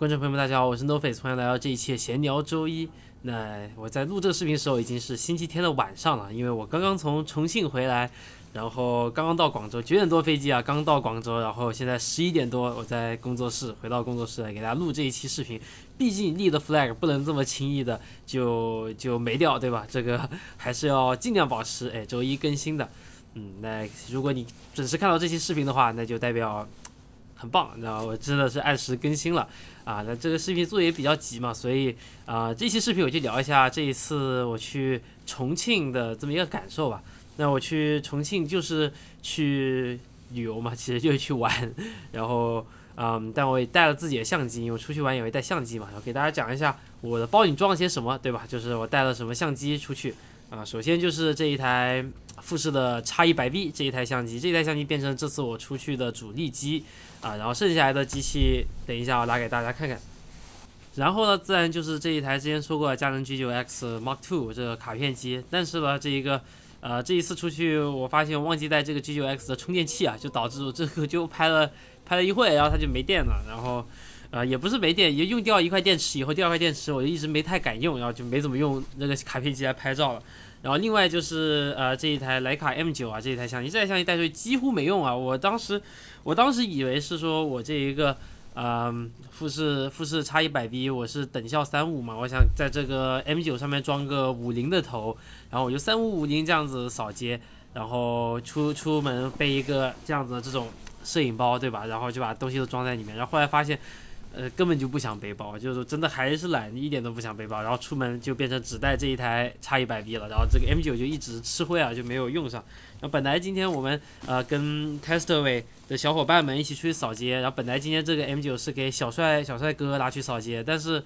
观众朋友们，大家好，我是 No Face，欢迎来到这一期闲聊周一。那我在录这个视频的时候已经是星期天的晚上了，因为我刚刚从重庆回来，然后刚刚到广州，九点多飞机啊，刚到广州，然后现在十一点多，我在工作室回到工作室来给大家录这一期视频。毕竟立的 flag 不能这么轻易的就就没掉，对吧？这个还是要尽量保持，哎，周一更新的。嗯，那如果你准时看到这期视频的话，那就代表。很棒，然后我真的是按时更新了啊！那这个视频做也比较急嘛，所以啊，这期视频我就聊一下这一次我去重庆的这么一个感受吧。那我去重庆就是去旅游嘛，其实就是去玩。然后嗯，但我也带了自己的相机，因为出去玩也会带相机嘛。然后给大家讲一下我的包里装了些什么，对吧？就是我带了什么相机出去啊。首先就是这一台富士的 X 一百 B 这一台相机，这一台相机变成这次我出去的主力机。啊，然后剩下来的机器，等一下我拿给大家看看。然后呢，自然就是这一台之前说过佳能 G9X Mark II 这个卡片机。但是呢，这一个，呃，这一次出去我发现忘记带这个 G9X 的充电器啊，就导致这个就拍了拍了一会，然后它就没电了。然后，呃，也不是没电，也用掉一块电池以后，第二块电池我就一直没太敢用，然后就没怎么用那个卡片机来拍照了。然后另外就是呃这一台徕卡 M 九啊这一台相机，这台相机带出去几乎没用啊。我当时我当时以为是说我这一个呃富士富士 X 一百 V 我是等效三五嘛，我想在这个 M 九上面装个五零的头，然后我就三五五零这样子扫街，然后出出门背一个这样子的这种摄影包对吧？然后就把东西都装在里面，然后后来发现。呃，根本就不想背包，就是真的还是懒，一点都不想背包。然后出门就变成只带这一台叉一百 B 了，然后这个 M 九就一直吃灰啊，就没有用上。然后本来今天我们呃跟 testaway 的小伙伴们一起出去扫街，然后本来今天这个 M 九是给小帅小帅哥拿去扫街，但是。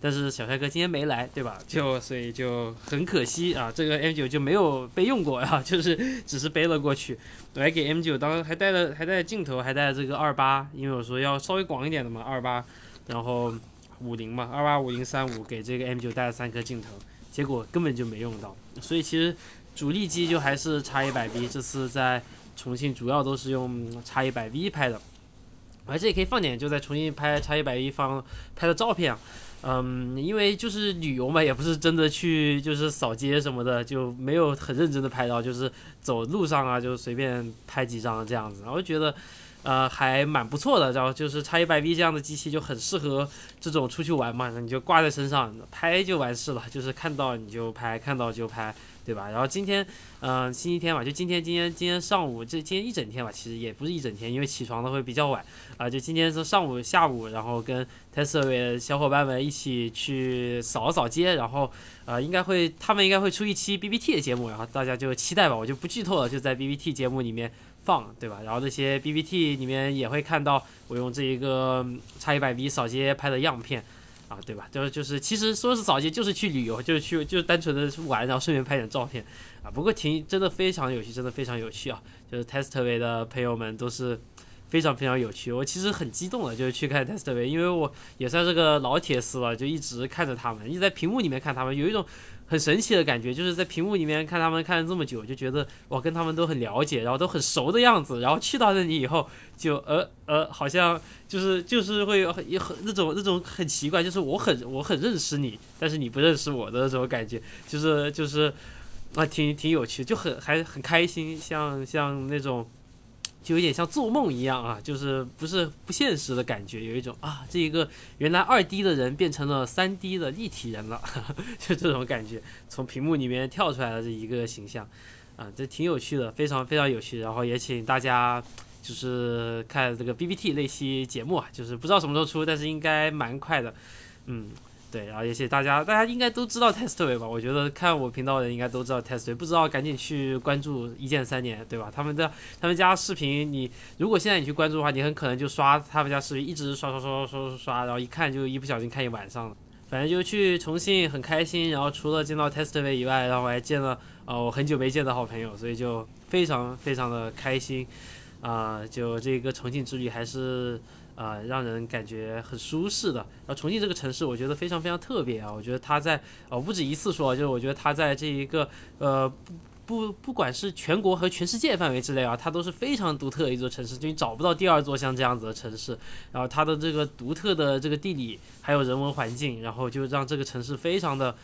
但是小帅哥今天没来，对吧？就所以就很可惜啊，这个 M 九就没有被用过啊，就是只是背了过去。我还给 M 九当还带了还带镜头，还带了这个二八，因为我说要稍微广一点的嘛，二八，然后五零嘛，二八五零三五给这个 M 九带了三颗镜头，结果根本就没用到。所以其实主力机就还是叉一百 V，这次在重庆主要都是用叉一百 V 拍的。我还这里可以放点就在重庆拍 X 一百一方拍的照片啊。嗯，因为就是旅游嘛，也不是真的去就是扫街什么的，就没有很认真的拍到，就是走路上啊，就随便拍几张这样子，然后觉得，呃，还蛮不错的。然后就是叉一百 V 这样的机器就很适合这种出去玩嘛，你就挂在身上拍就完事了，就是看到你就拍，看到就拍。对吧？然后今天，嗯，星期天嘛，就今天，今天，今天上午，这今天一整天吧，其实也不是一整天，因为起床的会比较晚啊。就今天是上午、下午，然后跟 Tesla 小伙伴们一起去扫扫街，然后，呃，应该会，他们应该会出一期 B B T 的节目，然后大家就期待吧，我就不剧透了，就在 B B T 节目里面放，对吧？然后那些 B B T 里面也会看到我用这一个叉一百 V 扫街拍的样片。啊，对吧？就是就是，其实说是扫街，就是去旅游，就是去，就是单纯的玩，然后顺便拍点照片，啊，不过挺真的非常有趣，真的非常有趣啊！就是 Testway 的朋友们都是非常非常有趣，我其实很激动的，就是去看 Testway，因为我也算是个老铁丝了，就一直看着他们，一直在屏幕里面看他们，有一种。很神奇的感觉，就是在屏幕里面看他们看了这么久，就觉得我跟他们都很了解，然后都很熟的样子。然后去到那里以后，就呃呃，好像就是就是会有很那种那种很奇怪，就是我很我很认识你，但是你不认识我的那种感觉，就是就是啊，挺挺有趣，就很还很开心，像像那种。就有点像做梦一样啊，就是不是不现实的感觉，有一种啊，这一个原来二 D 的人变成了三 D 的立体人了，就这种感觉，从屏幕里面跳出来的这一个形象，啊，这挺有趣的，非常非常有趣。然后也请大家就是看这个 B B T 那期节目啊，就是不知道什么时候出，但是应该蛮快的，嗯。对，然后也谢谢大家，大家应该都知道 Testway 吧？我觉得看我频道的人应该都知道 Testway，不知道赶紧去关注一键三连，对吧？他们的他们家视频，你如果现在你去关注的话，你很可能就刷他们家视频，一直刷刷刷刷刷刷刷，然后一看就一不小心看一晚上了。反正就去重庆很开心，然后除了见到 Testway 以外，然后我还见了呃我很久没见的好朋友，所以就非常非常的开心啊！就这个重庆之旅还是。啊，让人感觉很舒适的。然后重庆这个城市，我觉得非常非常特别啊。我觉得它在，呃，不止一次说，就是我觉得它在这一个，呃，不不管是全国和全世界范围之内啊，它都是非常独特的一座城市，就你找不到第二座像这样子的城市。然后它的这个独特的这个地理还有人文环境，然后就让这个城市非常的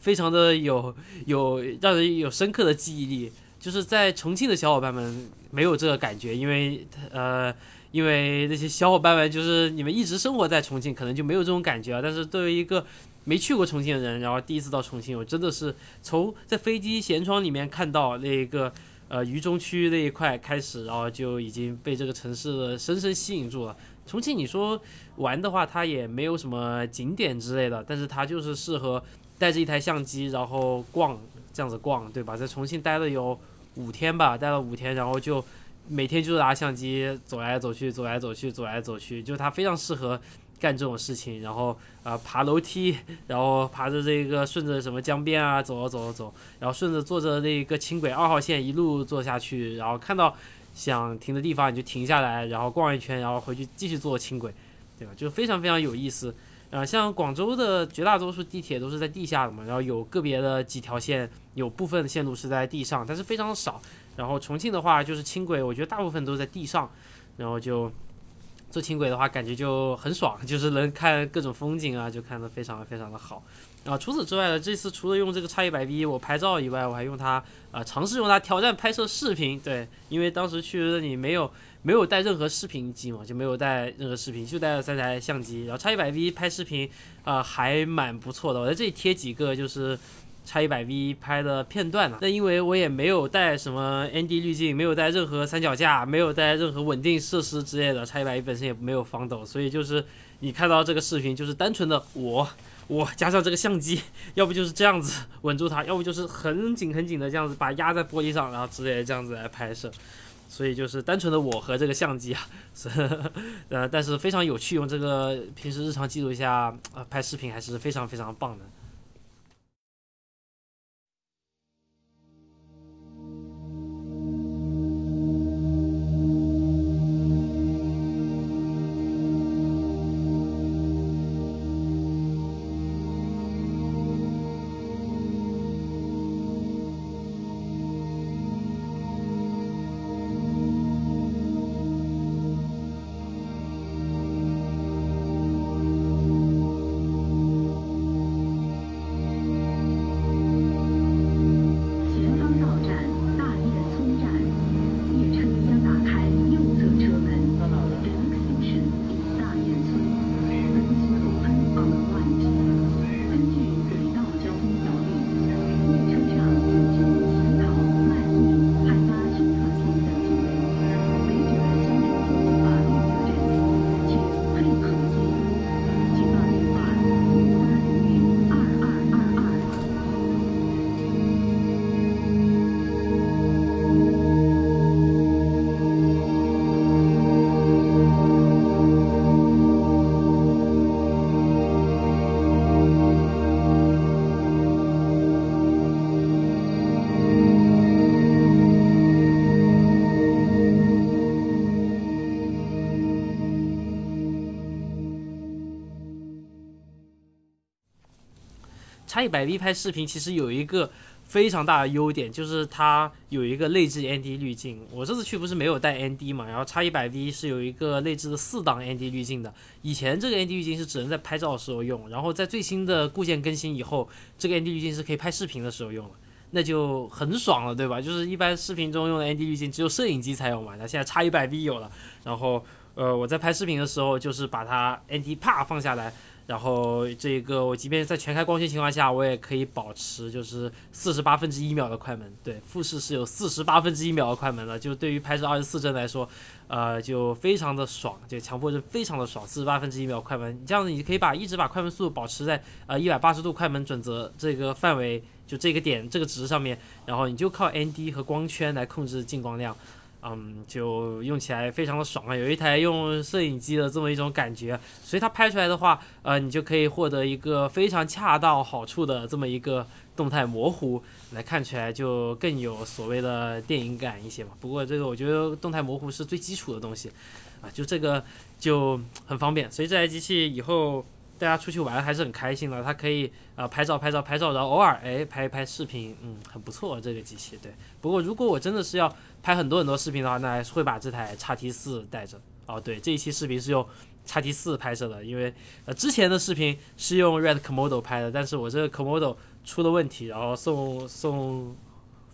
非常的有有让人有深刻的记忆力。就是在重庆的小伙伴们没有这个感觉，因为呃。因为那些小伙伴们就是你们一直生活在重庆，可能就没有这种感觉啊。但是对于一个没去过重庆的人，然后第一次到重庆，我真的是从在飞机舷窗里面看到那个呃渝中区那一块开始，然后就已经被这个城市深深吸引住了。重庆你说玩的话，它也没有什么景点之类的，但是它就是适合带着一台相机，然后逛这样子逛，对吧？在重庆待了有五天吧，待了五天，然后就。每天就是拿相机走来走去，走来走去，走来走去，就它非常适合干这种事情。然后啊，爬楼梯，然后爬着这个顺着什么江边啊走啊走啊走，然后顺着坐着那个轻轨二号线一路坐下去，然后看到想停的地方你就停下来，然后逛一圈，然后回去继续坐轻轨，对吧？就非常非常有意思。呃，像广州的绝大多数地铁都是在地下的嘛，然后有个别的几条线，有部分线路是在地上，但是非常少。然后重庆的话就是轻轨，我觉得大部分都在地上，然后就坐轻轨的话，感觉就很爽，就是能看各种风景啊，就看得非常非常的好。啊除此之外呢，这次除了用这个叉一百 V 我拍照以外，我还用它啊尝试用它挑战拍摄视频。对，因为当时去那里没有没有带任何视频机嘛，就没有带任何视频，就带了三台相机。然后叉一百 V 拍视频啊还蛮不错的，我在这里贴几个就是。叉一百 V 拍的片段呢？那因为我也没有带什么 ND 滤镜，没有带任何三脚架，没有带任何稳定设施之类的。叉一百 V 本身也没有防抖，所以就是你看到这个视频，就是单纯的我，我加上这个相机，要不就是这样子稳住它，要不就是很紧很紧的这样子把压在玻璃上，然后直接这样子来拍摄。所以就是单纯的我和这个相机啊，是呃，但是非常有趣，用这个平时日常记录一下啊，拍视频还是非常非常棒的。叉一百 V 拍视频其实有一个非常大的优点，就是它有一个内置 ND 滤镜。我这次去不是没有带 ND 嘛，然后叉一百 V 是有一个内置的四档 ND 滤镜的。以前这个 ND 滤镜是只能在拍照的时候用，然后在最新的固件更新以后，这个 ND 滤镜是可以拍视频的时候用了，那就很爽了，对吧？就是一般视频中用的 ND 滤镜只有摄影机才有嘛，那现在叉一百 V 有了，然后呃我在拍视频的时候就是把它 ND 啪放下来。然后这个我即便在全开光圈情况下，我也可以保持就是四十八分之一秒的快门。对，富士是有四十八分之一秒的快门的，就对于拍摄二十四帧来说，呃，就非常的爽，就强迫症非常的爽，四十八分之一秒快门，这样子你可以把一直把快门速度保持在呃一百八十度快门准则这个范围，就这个点这个值上面，然后你就靠 ND 和光圈来控制进光量。嗯，就用起来非常的爽啊！有一台用摄影机的这么一种感觉，所以它拍出来的话，呃，你就可以获得一个非常恰到好处的这么一个动态模糊，来看起来就更有所谓的电影感一些嘛。不过这个我觉得动态模糊是最基础的东西，啊，就这个就很方便。所以这台机器以后。大家出去玩还是很开心的。它可以啊拍照拍照拍照，然后偶尔哎拍一拍视频，嗯，很不错这个机器。对，不过如果我真的是要拍很多很多视频的话，那还是会把这台叉 T 四带着。哦，对，这一期视频是用叉 T 四拍摄的，因为呃之前的视频是用 Red Komodo 拍的，但是我这个 Komodo 出了问题，然后送送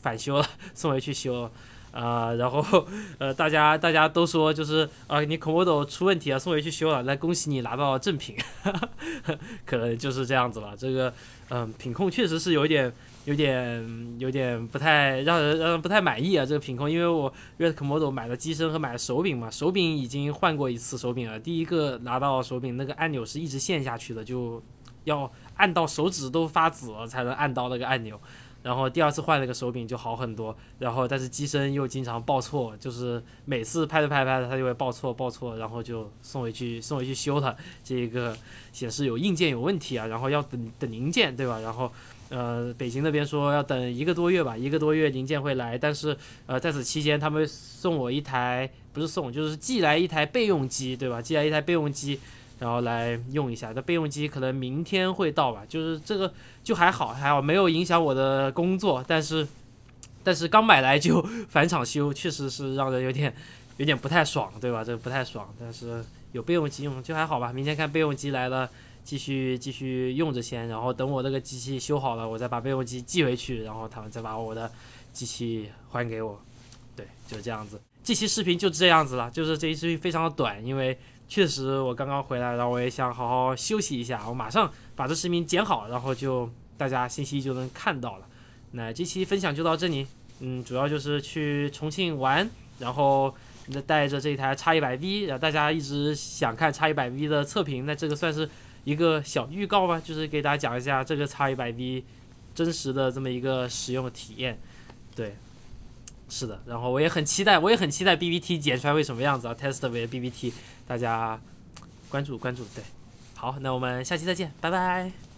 返修了，送回去修。啊，然后呃，大家大家都说就是啊，你 Komodo 出问题了，送回去修了，那恭喜你拿到正品，可能就是这样子了。这个嗯，品控确实是有点有点有点不太让人让人不太满意啊。这个品控，因为我 Red Komodo 买了机身和买了手柄嘛，手柄已经换过一次手柄了。第一个拿到手柄那个按钮是一直陷下去的，就要按到手指都发紫了才能按到那个按钮。然后第二次换了个手柄就好很多，然后但是机身又经常报错，就是每次拍着拍着拍着它就会报错报错，然后就送回去送回去修它，这个显示有硬件有问题啊，然后要等等零件对吧？然后呃北京那边说要等一个多月吧，一个多月零件会来，但是呃在此期间他们送我一台不是送就是寄来一台备用机对吧？寄来一台备用机。然后来用一下，这备用机可能明天会到吧，就是这个就还好，还好没有影响我的工作，但是，但是刚买来就返厂修，确实是让人有点有点不太爽，对吧？这不太爽，但是有备用机用就还好吧。明天看备用机来了，继续继续用着先，然后等我这个机器修好了，我再把备用机寄回去，然后他们再把我的机器还给我。对，就是这样子。这期视频就这样子了，就是这一视频非常的短，因为。确实，我刚刚回来，然后我也想好好休息一下。我马上把这视频剪好，然后就大家星期一就能看到了。那这期分享就到这里，嗯，主要就是去重庆玩，然后带着这台叉一百 V，然后大家一直想看叉一百 V 的测评，那这个算是一个小预告吧，就是给大家讲一下这个叉一百 V 真实的这么一个使用体验，对。是的，然后我也很期待，我也很期待 B B T 剪出来会什么样子啊？Test 为 B B T，大家关注关注，对，好，那我们下期再见，拜拜。